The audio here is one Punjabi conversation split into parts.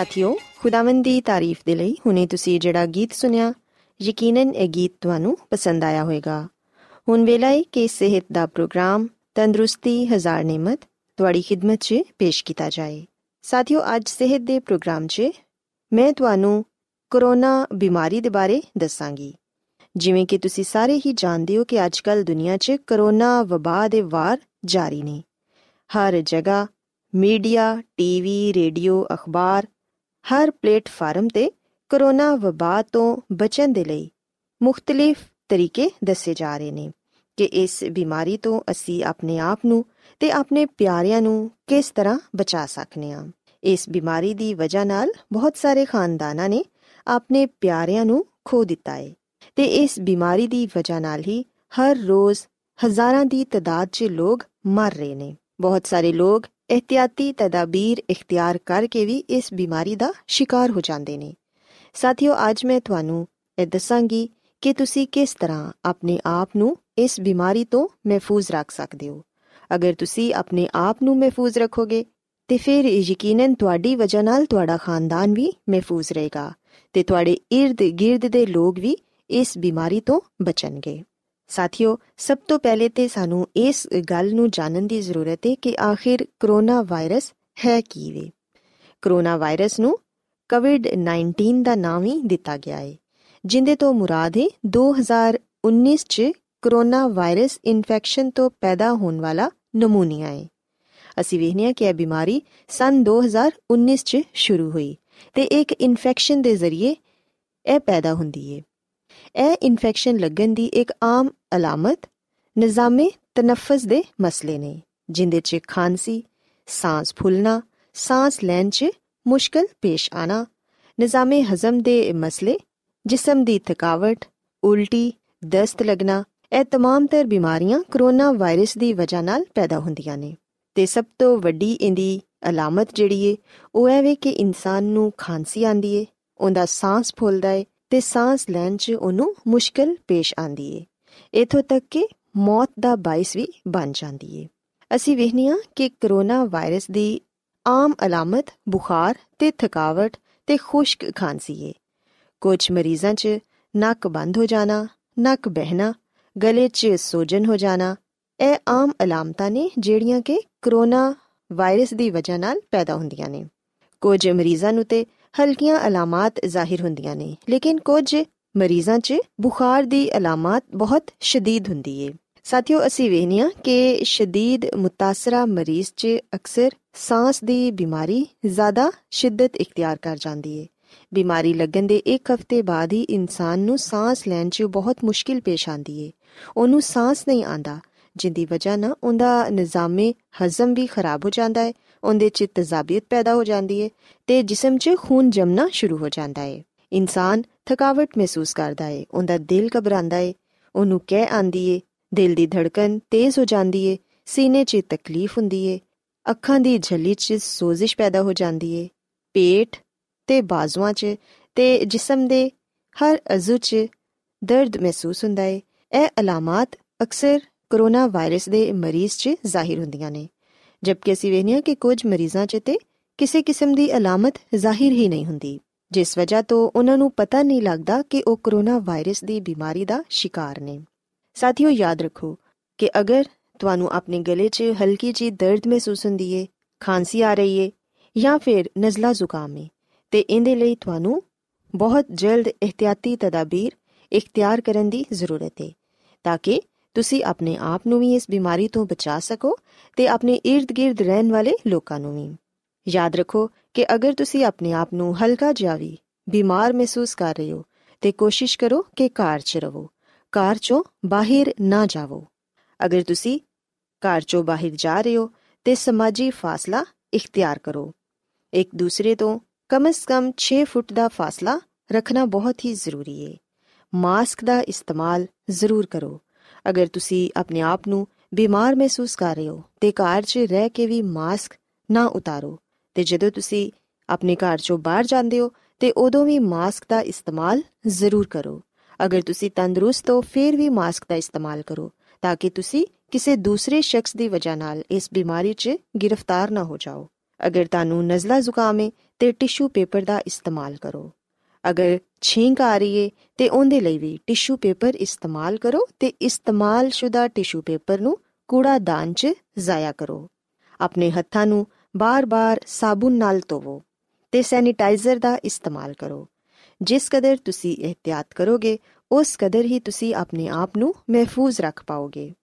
ਸਾਥਿਓ, ਖੁਦਾਵੰਦ ਦੀ ਤਾਰੀਫ ਦੇ ਲਈ ਹੁਣੇ ਤੁਸੀਂ ਜਿਹੜਾ ਗੀਤ ਸੁਨਿਆ ਯਕੀਨਨ ਇਹ ਗੀਤ ਤੁਹਾਨੂੰ ਪਸੰਦ ਆਇਆ ਹੋਵੇਗਾ। ਹੁਣ ਵੇਲਾ ਹੈ ਕਿ ਸਿਹਤ ਦਾ ਪ੍ਰੋਗਰਾਮ ਤੰਦਰੁਸਤੀ, ਹਜ਼ਾਰ ਨਿਮਤ ਤੁਹਾਡੀ ਖidmat 'ਚ ਪੇਸ਼ ਕੀਤਾ ਜਾਏ। ਸਾਥਿਓ, ਅੱਜ ਸਿਹਤ ਦੇ ਪ੍ਰੋਗਰਾਮ 'ਚ ਮੈਂ ਤੁਹਾਨੂੰ ਕਰੋਨਾ ਬਿਮਾਰੀ ਦੇ ਬਾਰੇ ਦੱਸਾਂਗੀ। ਜਿਵੇਂ ਕਿ ਤੁਸੀਂ ਸਾਰੇ ਹੀ ਜਾਣਦੇ ਹੋ ਕਿ ਅੱਜਕੱਲ ਦੁਨੀਆ 'ਚ ਕਰੋਨਾ ਵਬਾ ਦੇ ਵਾਰ ਜਾਰੀ ਨੇ। ਹਰ ਜਗ੍ਹਾ ਮੀਡੀਆ, ਟੀਵੀ, ਰੇਡੀਓ, ਅਖਬਾਰ ਹਰ ਪਲੇਟਫਾਰਮ ਤੇ ਕਰੋਨਾ ਵਬਾ ਤੋਂ ਬਚਣ ਦੇ ਲਈ ਮੁxtਲਿਫ ਤਰੀਕੇ ਦੱਸੇ ਜਾ ਰਹੇ ਨੇ ਕਿ ਇਸ ਬਿਮਾਰੀ ਤੋਂ ਅਸੀਂ ਆਪਣੇ ਆਪ ਨੂੰ ਤੇ ਆਪਣੇ ਪਿਆਰਿਆਂ ਨੂੰ ਕਿਸ ਤਰ੍ਹਾਂ ਬਚਾ ਸਕਨੇ ਹਾਂ। ਇਸ ਬਿਮਾਰੀ ਦੀ ਵਜ੍ਹਾ ਨਾਲ ਬਹੁਤ ਸਾਰੇ ਖਾਨਦਾਨਾਂ ਨੇ ਆਪਣੇ ਪਿਆਰਿਆਂ ਨੂੰ ਖੋ ਦਿੱਤਾ ਹੈ ਤੇ ਇਸ ਬਿਮਾਰੀ ਦੀ ਵਜ੍ਹਾ ਨਾਲ ਹੀ ਹਰ ਰੋਜ਼ ਹਜ਼ਾਰਾਂ ਦੀ ਤਦਾਦ 'ਚ ਲੋਕ ਮਰ ਰਹੇ ਨੇ। ਬਹੁਤ ਸਾਰੇ ਲੋਕ ਇhtiyati ਤਦਾਬੀਰ ਇਖਤਿਆਰ ਕਰਕੇ ਵੀ ਇਸ ਬਿਮਾਰੀ ਦਾ ਸ਼ਿਕਾਰ ਹੋ ਜਾਂਦੇ ਨੇ ਸਾਥੀਓ ਅੱਜ ਮੈਂ ਤੁਹਾਨੂੰ ਇਹ ਦੱਸਾਂਗੀ ਕਿ ਤੁਸੀਂ ਕਿਸ ਤਰ੍ਹਾਂ ਆਪਣੇ ਆਪ ਨੂੰ ਇਸ ਬਿਮਾਰੀ ਤੋਂ ਮਹਿਫੂਜ਼ ਰੱਖ ਸਕਦੇ ਹੋ ਅਗਰ ਤੁਸੀਂ ਆਪਣੇ ਆਪ ਨੂੰ ਮਹਿਫੂਜ਼ ਰੱਖੋਗੇ ਤੇ ਫਿਰ ਯਕੀਨਨ ਤੁਹਾਡੀ ਵਜ੍ਹਾ ਨਾਲ ਤੁਹਾਡਾ ਖਾਨਦਾਨ ਵੀ ਮਹਿਫੂਜ਼ ਰਹੇਗਾ ਤੇ ਤੁਹਾਡੇ ird-gird ਦੇ ਲੋਕ ਵੀ ਇਸ ਬਿਮਾਰੀ ਤੋਂ ਬਚਣਗੇ ਸਾਥੀਓ, ਸਭ ਤੋਂ ਪਹਿਲੇ ਤੇ ਸਾਨੂੰ ਇਸ ਗੱਲ ਨੂੰ ਜਾਣਨ ਦੀ ਜ਼ਰੂਰਤ ਹੈ ਕਿ ਆਖਿਰ ਕਰੋਨਾ ਵਾਇਰਸ ਹੈ ਕੀ ਵੇ। ਕਰੋਨਾ ਵਾਇਰਸ ਨੂੰ ਕੋਵਿਡ-19 ਦਾ ਨਾਮ ਹੀ ਦਿੱਤਾ ਗਿਆ ਹੈ ਜਿੰਦੇ ਤੋਂ ਮੁਰਾਦ ਹੈ 2019 ਚ ਕਰੋਨਾ ਵਾਇਰਸ ਇਨਫੈਕਸ਼ਨ ਤੋਂ ਪੈਦਾ ਹੋਣ ਵਾਲਾ ਨਮੂਨੀਆ ਹੈ ਅਸੀਂ ਵੇਖਦੇ ਹਾਂ ਕਿ ਇਹ ਬਿਮਾਰੀ ਸਨ 2019 ਚ ਸ਼ੁਰੂ ਹੋਈ ਤੇ ਇੱਕ ਇਨਫੈਕਸ਼ਨ ਦੇ ਜ਼ਰੀਏ ਇਹ ਪੈਦਾ ਹੁੰਦੀ ਹੈ ਇਹ ਇਨਫੈਕਸ਼ਨ ਲੱਗਣ ਦੀ ਇੱਕ ਆਮ ਅਲਾਮਤ ਨਿਜ਼ਾਮੇ ਤਨਫਸ ਦੇ ਮਸਲੇ ਨੇ ਜਿੰਦੇ 'ਚ ਖਾਂਸੀ ਸਾਹ ਫੁੱਲਣਾ ਸਾਹ ਲੈਣ 'ਚ ਮੁਸ਼ਕਲ ਪੇਸ਼ ਆਣਾ ਨਿਜ਼ਾਮੇ ਹਜ਼ਮ ਦੇ ਮਸਲੇ ਜਿਸਮ ਦੀ ਥਕਾਵਟ ਉਲਟੀ ਦਸਤ ਲੱਗਣਾ ਇਹ तमाम ਤਰ ਬਿਮਾਰੀਆਂ ਕਰੋਨਾ ਵਾਇਰਸ ਦੀ ਵਜ੍ਹਾ ਨਾਲ ਪੈਦਾ ਹੁੰਦੀਆਂ ਨੇ ਤੇ ਸਭ ਤੋਂ ਵੱਡੀ ਇਹਦੀ ਅਲਾਮਤ ਜਿਹੜੀ ਏ ਉਹ ਇਹ ਵੇ ਕਿ ਇਨਸਾਨ ਨੂੰ ਖਾਂਸੀ ਆਂਦੀ ਏ ਉਹਦਾ ਸਾਹ ਫੁੱਲਦਾ ਏ ਤੇ ਸਾਹ ਲੈਣ 'ਚ ਉਹਨੂੰ ਮੁਸ਼ਕਲ ਪੇਸ਼ ਆਂਦੀ ਏ ਇਥੋਂ ਤੱਕ ਕਿ ਮੌਤ ਦਾ ਬਾਇਸ ਵੀ ਬਣ ਜਾਂਦੀ ਏ। ਅਸੀਂ ਵੇਖਨੇ ਆ ਕਿ ਕਰੋਨਾ ਵਾਇਰਸ ਦੀ ਆਮ ਅਲਾਮਤ, ਬੁਖਾਰ ਤੇ ਥਕਾਵਟ ਤੇ ਖੁਸ਼ਕ ਖਾਂਸੀ ਏ। ਕੁਝ ਮਰੀਜ਼ਾਂ 'ਚ ਨੱਕ ਬੰਦ ਹੋ ਜਾਣਾ, ਨੱਕ ਬਹਿਣਾ, ਗਲੇ 'ਚ ਸੋਜਨ ਹੋ ਜਾਣਾ, ਇਹ ਆਮ ਅਲਾਮਤਾਂ ਨੇ ਜਿਹੜੀਆਂ ਕਿ ਕਰੋਨਾ ਵਾਇਰਸ ਦੀ ਵਜ੍ਹਾ ਨਾਲ ਪੈਦਾ ਹੁੰਦੀਆਂ ਨੇ। ਕੁਝ ਮਰੀਜ਼ਾਂ ਨੂੰ ਤੇ ਹਲਕੀਆਂ ਅਲਾਮਤ ਜ਼ਾਹਿਰ ਹੁੰਦੀਆਂ ਨੇ, ਲੇਕਿਨ ਕੁਝ ਮਰੀਜ਼ਾਂ 'ਚ ਬੁਖਾਰ ਦੀ ਅਲਾਮਤ ਬਹੁਤ ਸ਼ਦੀਦ ਹੁੰਦੀ ਏ। ਸਾਥੀਓ, ਅਸੀਂ ਵੇਖਨੀਆ ਕਿ ਸ਼ਦੀਦ ਮੁਤਾਸਰਾ ਮਰੀਜ਼ 'ਚ ਅਕਸਰ ਸਾਹ ਦੀ ਬਿਮਾਰੀ ਜ਼ਿਆਦਾ ਸ਼ਿੱਦਤ ਇਖਤਿਆਰ ਕਰ ਜਾਂਦੀ ਏ। ਬਿਮਾਰੀ ਲੱਗਣ ਦੇ ਇੱਕ ਹਫ਼ਤੇ ਬਾਅਦ ਹੀ ਇਨਸਾਨ ਨੂੰ ਸਾਹ ਲੈਣ 'ਚ ਬਹੁਤ ਮੁਸ਼ਕਿਲ ਪੇਸ਼ ਆਂਦੀ ਏ। ਉਹਨੂੰ ਸਾਹ ਨਹੀਂ ਆਂਦਾ ਜਿੰਦੀ ਵਜ੍ਹਾ ਨਾਲ ਉਹਦਾ ਨਿਜ਼ਾਮੇ ਹਜ਼ਮ ਵੀ ਖਰਾਬ ਹੋ ਜਾਂਦਾ ਹੈ ਉਹਦੇ 'ਚ ਤਜ਼ਾਬੀਅਤ ਪੈਦਾ ਹੋ ਜਾਂਦੀ ਹੈ ਤੇ ਜਿਸਮ 'ਚ ਖੂਨ ਜਮਣਾ ਸ਼ੁਰੂ ਹੋ ਜਾਂਦਾ ਹੈ ਇਨਸਾਨ ਥਕਾਵਟ ਮਹਿਸੂਸ ਕਰਦਾ ਹੈ ਉਹਦਾ ਦਿਲ ਘਬਰਾਉਂਦਾ ਹੈ ਉਹਨੂੰ ਕਹਿ ਆਂਦੀ ਏ, ਦਿਲ ਦੀ ਧੜਕਨ ਤੇਜ਼ ਹੋ ਜਾਂਦੀ ਏ, ਸੀਨੇ 'ਚ ਤਕਲੀਫ ਹੁੰਦੀ ਏ, ਅੱਖਾਂ ਦੀ ਝੱਲੀ 'ਚ ਸੋਜ਼ਿਸ਼ ਪੈਦਾ ਹੋ ਜਾਂਦੀ ਏ, ਪੇਟ ਤੇ ਬਾਜ਼ੂਆਂ 'ਚ ਤੇ ਜਿਸਮ ਦੇ ਹਰ ਅਜ਼ੂ 'ਚ ਦਰਦ ਮਹਿਸੂਸ ਹੁੰਦਾ ਏ, ਇਹ ਅਲਾਮਤ ਅਕਸਰ ਕਰੋਨਾ ਵਾਇਰਸ ਦੇ ਮਰੀਜ਼ 'ਚ ਜ਼ਾਹਿਰ ਹੁੰਦੀਆਂ ਨੇ, ਜਦਕਿ ਅਸੀਂ ਵੇਖਿਆ ਕਿ ਕੁਝ ਮਰੀਜ਼ਾਂ 'ਚ ਤੇ ਕਿਸੇ ਕਿਸਮ ਦੀ ਅਲਾਮਤ ਜ਼ਾਹਿਰ ਹੀ ਨਹੀਂ ਹੁੰਦੀ। ਜਿਸ ਵਜ੍ਹਾ ਤੋਂ ਉਹਨਾਂ ਨੂੰ ਪਤਾ ਨਹੀਂ ਲੱਗਦਾ ਕਿ ਉਹ ਕਰੋਨਾ ਵਾਇਰਸ ਦੀ ਬਿਮਾਰੀ ਦਾ ਸ਼ਿਕਾਰ ਨੇ। ਸਾਥੀਓ, ਯਾਦ ਰੱਖੋ ਕਿ ਅਗਰ ਤੁਹਾਨੂੰ ਆਪਣੇ ਗਲੇ 'ਚ ਹਲਕੀ ਜਿਹੀ ਦਰਦ ਮਹਿਸੂਸ ਹੁੰਦੀ ਏ, ਖਾਂਸੀ ਆ ਰਹੀ ਏ ਜਾਂ ਫਿਰ ਨਜ਼ਲਾ ਜ਼ੁਕਾਮ ਏ, ਤੇ ਇਹਦੇ ਲਈ ਤੁਹਾਨੂੰ ਬਹੁਤ ਜਲਦ ਇhtiyati ਤਦਾਬੀਰ ਇਖਤਿਆਰ ਕਰਨ ਦੀ ਜ਼ਰੂਰਤ ਹੈ ਤਾਂ ਕਿ ਤੁਸੀਂ ਆਪਣੇ ਆਪ ਨੂੰ ਵੀ ਇਸ ਬਿਮਾਰੀ ਤੋਂ ਬਚਾ ਸਕੋ ਤੇ ਆਪਣੇ ird-gird ਰਹਿਣ ਵਾਲੇ ਲੋਕਾਂ ਨੂੰ ਵੀ। ਯਾਦ ਰੱਖੋ ਕਿ ਅਗਰ ਤੁਸੀਂ ਆਪਣੇ ਆਪ ਨੂੰ ਹਲਕਾ ਜਿਹਾ ਵੀ ਬਿਮਾਰ ਮਹਿਸੂਸ ਕਰ ਰਹੇ ਹੋ, ਤੇ ਕੋਸ਼ਿਸ਼ ਕਰੋ ਕਿ ਘਰ 'ਚ ਰਹੋ। ਘਰ 'ਚੋਂ ਬਾਹਰ ਨਾ ਜਾਵੋ। ਅਗਰ ਤੁਸੀਂ ਘਰ 'ਚੋਂ ਬਾਹਰ ਜਾ ਰਹੇ ਹੋ, ਤੇ ਸਮਾਜੀ ਫਾਸਲਾ ਇਖਤਿਆਰ ਕਰੋ। ਇੱਕ ਦੂਸਰੇ ਤੋਂ ਕਮ ਸ ਕਮ 6 ਫੁੱਟ ਦਾ ਫਾਸਲਾ ਰੱਖਣਾ ਬਹੁਤ ਹੀ ਜ਼ਰੂਰੀ ਹੈ ਮਾਸਕ ਦਾ ਇਸਤੇਮਾਲ ਜ਼ਰੂਰ ਕਰੋ। ਅਗਰ ਤੁਸੀਂ ਆਪਣੇ ਆਪ ਨੂੰ ਬਿਮਾਰ ਮਹਿਸੂਸ ਕਰ ਰਹੇ ਹੋ, ਤੇ ਘਰ 'ਚ ਰਹਿ ਕੇ ਵੀ ਮਾਸਕ ਨਾ ਉਤਾਰੋ। ਤੇ ਜਦੋਂ ਤੁਸੀਂ ਆਪਣੇ ਘਰ 'ਚੋਂ ਬਾਹਰ ਜਾਂਦੇ ਹੋ, ਤੇ ਉਦੋਂ ਵੀ ਮਾਸਕ ਦਾ ਇਸਤੇਮਾਲ ਜ਼ਰੂਰ ਕਰੋ। ਅਗਰ ਤੁਸੀਂ ਤੰਦਰੁਸਤ ਹੋ, ਫਿਰ ਵੀ ਮਾਸਕ ਦਾ ਇਸਤੇਮਾਲ ਕਰੋ, ਤਾਂ ਕਿ ਤੁਸੀਂ ਕਿਸੇ ਦੂਸਰੇ ਸ਼ਖਸ ਦੀ ਵਜ੍ਹਾ ਨਾਲ ਇਸ ਬਿਮਾਰੀ 'ਚ ਗ੍ਰਿਫਤਾਰ ਨਾ ਹੋ ਜਾਓ। ਅਗਰ ਤੁਹਾਨੂੰ ਨਜ਼ਲਾ ਜ਼ੁਕਾਮ ਹੈ ਤੇ ਟਿਸ਼ੂ ਪੇਪਰ ਦਾ ਇਸਤੇਮਾਲ ਕਰੋ। ਅਗਰ ਛਿੰਕ ਆ ਰਹੀ ਏ, ਤੇ ਉਹਦੇ ਲਈ ਵੀ ਟਿਸ਼ੂ ਪੇਪਰ ਇਸਤੇਮਾਲ ਕਰੋ ਤੇ ਇਸਤੇਮਾਲਸ਼ੁਦਾ ਟਿਸ਼ੂ ਪੇਪਰ ਨੂੰ ਕੂੜਾਦਾਨ 'ਚ ਜ਼ਾਇਆ ਕਰੋ। ਆਪਣੇ ਹੱਥਾਂ ਨੂੰ ਬਾਰ-ਬਾਰ ਸਾਬੁਨ ਨਾਲ ਧੋਵੋ ਤੇ ਸੈਨੀਟਾਈਜ਼ਰ ਦਾ ਇਸਤੇਮਾਲ ਕਰੋ। ਜਿਸ ਕਦਰ ਤੁਸੀਂ ਇhtiyat ਕਰੋਗੇ, ਉਸ ਕਦਰ ਹੀ ਤੁਸੀਂ ਆਪਣੇ ਆਪ ਨੂੰ ਮਹਿਫੂਜ਼ ਰੱਖ ਪਾਓਗੇ।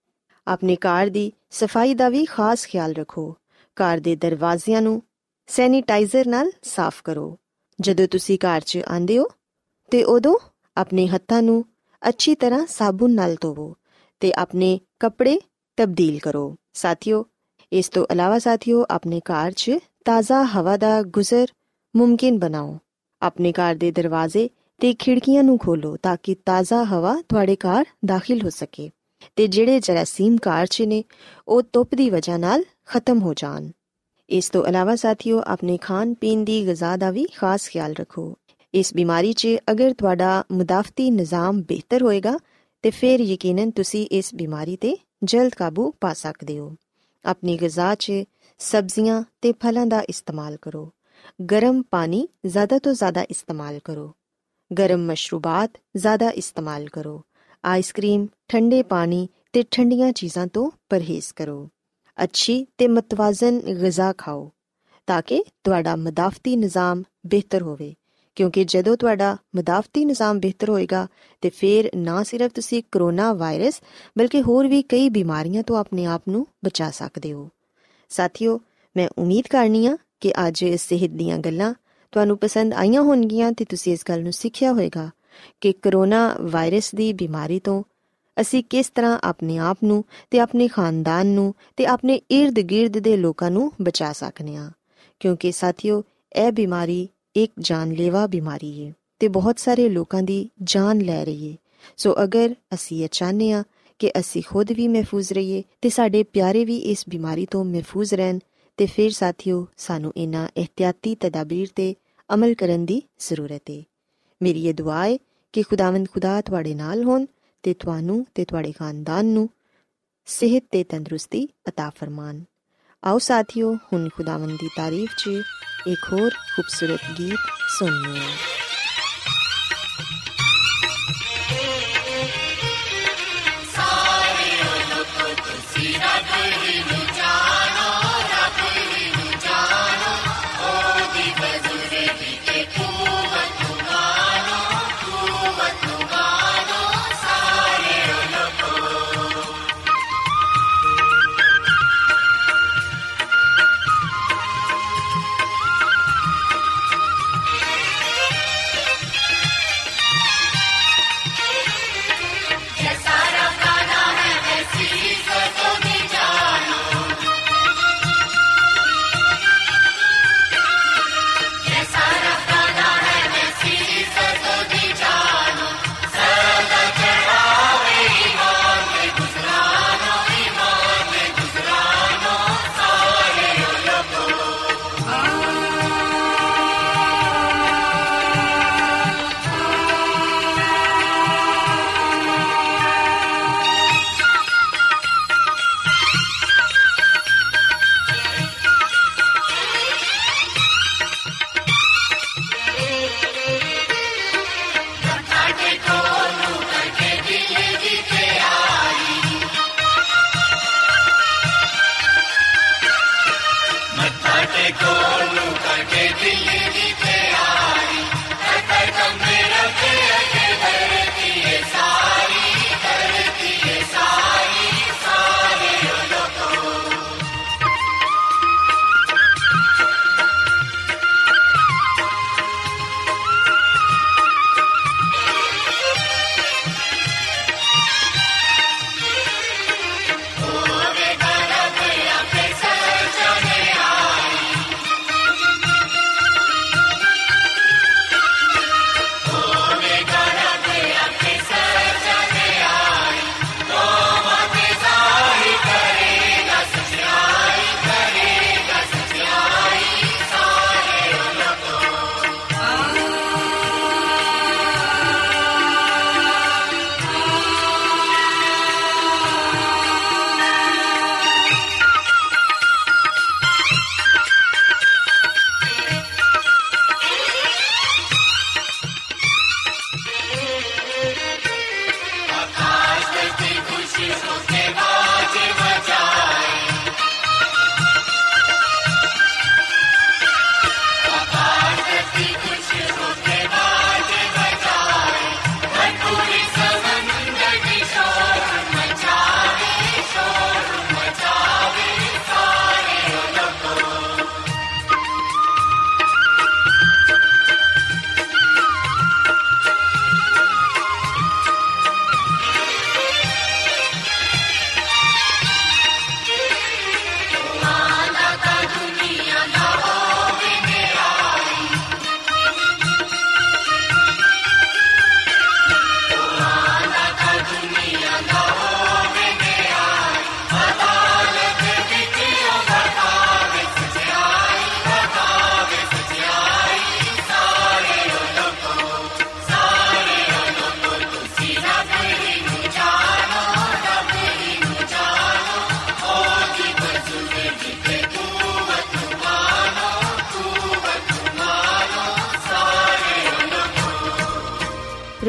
ਆਪਣੇ ਘਰ ਦੀ ਸਫ਼ਾਈ ਦਾ ਵੀ ਖਾਸ ਖਿਆਲ ਰੱਖੋ। ਘਰ ਦੇ ਦਰਵਾਜ਼ਿਆਂ ਨੂੰ ਸੈਨੀਟਾਈਜ਼ਰ ਨਾਲ ਸਾਫ਼ ਕਰੋ। ਜਦੋਂ ਤੁਸੀਂ ਘਰ 'ਚ ਆਂਦੇ ਹੋ ਤੇ ਉਦੋਂ ਆਪਣੇ ਹੱਥਾਂ ਨੂੰ ਅੱਛੀ ਤਰ੍ਹਾਂ ਸਾਬੁਨ ਨਾਲ ਧੋਵੋ ਤੇ ਆਪਣੇ ਕੱਪੜੇ ਤਬਦੀਲ ਕਰੋ। ਸਾਥੀਓ ਇਸ ਤੋਂ ਇਲਾਵਾ ਸਾਥੀਓ, ਆਪਣੇ ਘਰ 'ਚ ਤਾਜ਼ਾ ਹਵਾ ਦਾ ਗੁਜ਼ਰ ਮੁਮਕਿਨ ਬਣਾਓ। ਆਪਣੇ ਘਰ ਦੇ ਦਰਵਾਜ਼ੇ ਤੇ ਖਿੜਕੀਆਂ ਨੂੰ ਖੋਲੋ ਤਾਂ ਕਿ ਤਾਜ਼ਾ ਹਵਾ ਤੁਹਾਡੇ ਘਰ ਦਾਖਲ ਹੋ ਸਕੇ ਤੇ ਜਿਹੜੇ ਜਰਾਸੀਮ ਘਰ 'ਚ ਨੇ, ਉਹ ਧੁੱਪ ਦੀ ਵਜ੍ਹਾ ਨਾਲ ਖਤਮ ਹੋ ਜਾਣ। ਇਸ ਤੋਂ ਇਲਾਵਾ ਸਾਥੀਓ, ਆਪਣੇ ਖਾਣ ਪੀਣ ਦੀ ਗਿਜ਼ਾ ਦਾ ਵੀ ਖਾਸ ਖਿਆਲ ਰੱਖੋ। ਇਸ ਬਿਮਾਰੀ 'ਚ ਅਗਰ ਤੁਹਾਡਾ ਮੁਦਾਫਤੀ ਨਿਜ਼ਾਮ ਬਿਹਤਰ ਹੋਏਗਾ, ਤੇ ਫਿਰ ਯਕੀਨਨ ਤੁਸੀਂ ਇਸ ਬਿਮਾਰੀ ਤੇ ਜਲਦ ਕਾਬੂ ਪਾ ਸਕਦੇ ਹੋ। ਆਪਣੀ ਗਿਜ਼ਾ 'ਚ ਸਬਜ਼ੀਆਂ ਤੇ ਫਲਾਂ ਦਾ ਇਸਤੇਮਾਲ ਕਰੋ। ਗਰਮ ਪਾਣੀ ਜ਼ਿਆਦਾ ਤੋਂ ਜ਼ਿਆਦਾ ਇਸਤੇਮਾਲ ਕਰੋ। ਗਰਮ ਮਸ਼ਰੂਬਾਤ ਜ਼ਿਆਦਾ ਇਸਤੇਮਾਲ ਕਰੋ। ਆਈਸਕ੍ਰੀਮ ਠੰਡੇ ਪਾਣੀ ਤੇ ਠੰਡੀਆਂ ਚੀਜ਼ਾਂ ਤੋਂ ਪਰਹੇਜ਼ ਕਰੋ। ਅੱਛੀ ਤੇ ਮਤਵਾਜ਼ਨ ਗਿਜ਼ਾ ਖਾਓ ਤਾਂ ਕਿ ਤੁਹਾਡਾ ਮਦਾਫਤੀ ਨਿਜ਼ਾਮ ਬਿਹਤਰ ਹੋਵੇ। ਕਿਉਂਕਿ ਜਦੋਂ ਤੁਹਾਡਾ ਮਦਾਫਤੀ ਨਿਜ਼ਾਮ ਬਿਹਤਰ ਹੋਏਗਾ ਤੇ ਫਿਰ ਨਾ ਸਿਰਫ ਤੁਸੀਂ ਕਰੋਨਾ ਵਾਇਰਸ ਬਲਕਿ ਹੋਰ ਵੀ ਕਈ ਬਿਮਾਰੀਆਂ ਤੋਂ ਆਪਣੇ ਆਪ ਨੂੰ ਬਚਾ ਸਕਦੇ ਹੋ। ਸਾਥੀਓ, ਮੈਂ ਉਮੀਦ ਕਰਨੀ ਆ ਕਿ ਅੱਜ ਇਸ ਸਿਹਤ ਦੀਆਂ ਗੱਲਾਂ ਤੁਹਾਨੂੰ ਪਸੰਦ ਆਈਆਂ ਹੋਣਗੀਆਂ ਤੇ ਤੁਸੀਂ ਇਸ ਗੱਲ ਨੂੰ ਸਿੱਖਿਆ ਹੋਵੇਗਾ ਕਿ ਕਰੋਨਾ ਵਾਇਰਸ ਦੀ ਬਿਮਾਰੀ ਤੋਂ ਅਸੀਂ ਕਿਸ ਤਰ੍ਹਾਂ ਆਪਣੇ ਆਪ ਨੂੰ ਤੇ ਆਪਣੇ ਖਾਨਦਾਨ ਨੂੰ ਤੇ ਆਪਣੇ ird-gird ਦੇ ਲੋਕਾਂ ਨੂੰ ਬਚਾ ਸਕਨੇ ਆ ਕਿਉਂਕਿ ਸਾਥੀਓ, ਇਹ ਬਿਮਾਰੀ ਇੱਕ ਜਾਨਲੇਵਾ ਬਿਮਾਰੀ ਹੈ ਤੇ ਬਹੁਤ ਸਾਰੇ ਲੋਕਾਂ ਦੀ ਜਾਨ ਲੈ ਰਹੀ ਹੈ ਸੋ ਅਗਰ ਅਸੀਂ ਇਹ ਚਾਹਨੇ ਆ ਕਿ ਅਸੀਂ ਖੁਦ ਵੀ ਮਹਿਫੂਜ਼ ਰਹੀਏ ਤੇ ਸਾਡੇ ਪਿਆਰੇ ਵੀ ਇਸ ਬਿਮਾਰੀ ਤੋਂ ਮਹਿਫੂਜ਼ ਰਹਿਣ ਤੇ ਫਿਰ ਸਾਥੀਓ ਸਾਨੂੰ ਇਹਨਾਂ ਇhtiyati ਤਦਾਬੀਰ ਤੇ ਅਮਲ ਕਰਨ ਦੀ ਜ਼ਰੂਰਤ ਹੈ ਮੇਰੀ ਇਹ ਦੁਆ ਹੈ ਕਿ ਖੁਦਾਵੰਦ ਖੁਦਾ ਤੁਹਾਡੇ ਨਾਲ ਹੋਣ ਤੇ ਤੁਹਾਨੂੰ ਤੇ ਤੁਹਾਡੇ ਖਾਨਦਾਨ ਨੂੰ ਸਿਹਤ ਤੇ ਤੰਦਰੁਸਤੀ عطا ਫਰਮਾਨ ਆਓ ਸਾਥੀਓ ਹੁਣ ਖੁਦਾਵੰਦ ਦੀ ਤਾਰੀਫ 'ਚ ਇੱਕ ਹੋਰ ਖੂਬਸੂਰਤ ਗੀਤ ਸੁਣੀਏ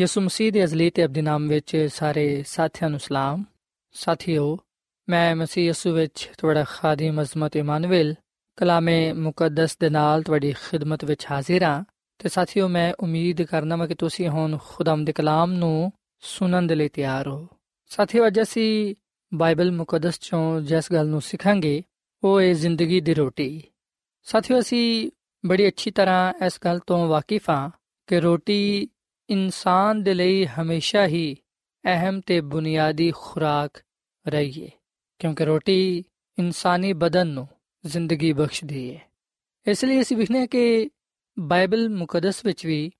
ਯਿਸੂ ਮਸੀਹ ਦੇ ਅਜ਼ਲੀ ਤੇ ਅਬਦੀ ਨਾਮ ਵਿੱਚ ਸਾਰੇ ਸਾਥੀਆਂ ਨੂੰ ਸਲਾਮ। ਸਾਥੀਓ, ਮੈਂ ਮਸੀਹ ਯਿਸੂ ਵਿੱਚ ਤੁਹਾਡਾ ਖਾਦਮ ਅਜ਼ਮਤ ਇਮਾਨੁਅਲ, ਕਲਾਮੇ ਮੁਕੱਦਸ ਦੇ ਨਾਲ ਤੁਹਾਡੀ ਖਿਦਮਤ ਵਿੱਚ ਹਾਜ਼ਰ ਹਾਂ। ਤੇ ਸਾਥੀਓ, ਮੈਂ ਉਮੀਦ ਕਰਨਾ ਮੈਂ ਕਿ ਤੁਸੀਂ ਹੁਣ ਖੁਦਾਮ ਦੇ ਕਲਾਮ ਨੂੰ ਸੁਣਨ ਦੇ ਲਈ ਤਿਆਰ ਹੋ। ਸਾਥੀਓ, ਅੱਜ ਅਸੀਂ ਬਾਈਬਲ ਮੁਕੱਦਸ ਚੋਂ ਜਿਸ ਗੱਲ ਨੂੰ ਸਿੱਖਾਂਗੇ, ਉਹ ਹੈ ਜ਼ਿੰਦਗੀ ਦੀ ਰੋਟੀ। ਸਾਥੀਓ, ਅਸੀਂ ਬੜੀ ਅੱਛੀ ਤਰ੍ਹਾਂ ਇਸ ਗੱਲ ਤੋਂ ਵਾਕਿਫ ਹਾਂ ਕਿ ਰੋਟੀ ਇਨਸਾਨ ਦੇ ਲਈ ਹਮੇਸ਼ਾ ਹੀ ਅਹਿਮ ਤੇ ਬੁਨਿਆਦੀ ਖੁਰਾਕ ਰਹੀ ਹੈ ਕਿਉਂਕਿ ਰੋਟੀ ਇਨਸਾਨੀ ਬਦਨ ਨੂੰ ਜ਼ਿੰਦਗੀ ਬਖਸ਼ਦੀ ਹੈ ਇਸ ਲਈ ਅਸੀਂ ਵਿਖਨੇ ਕਿ ਬਾਈਬਲ ਮੁਕੱਦਸ ਵਿੱਚ ਵੀ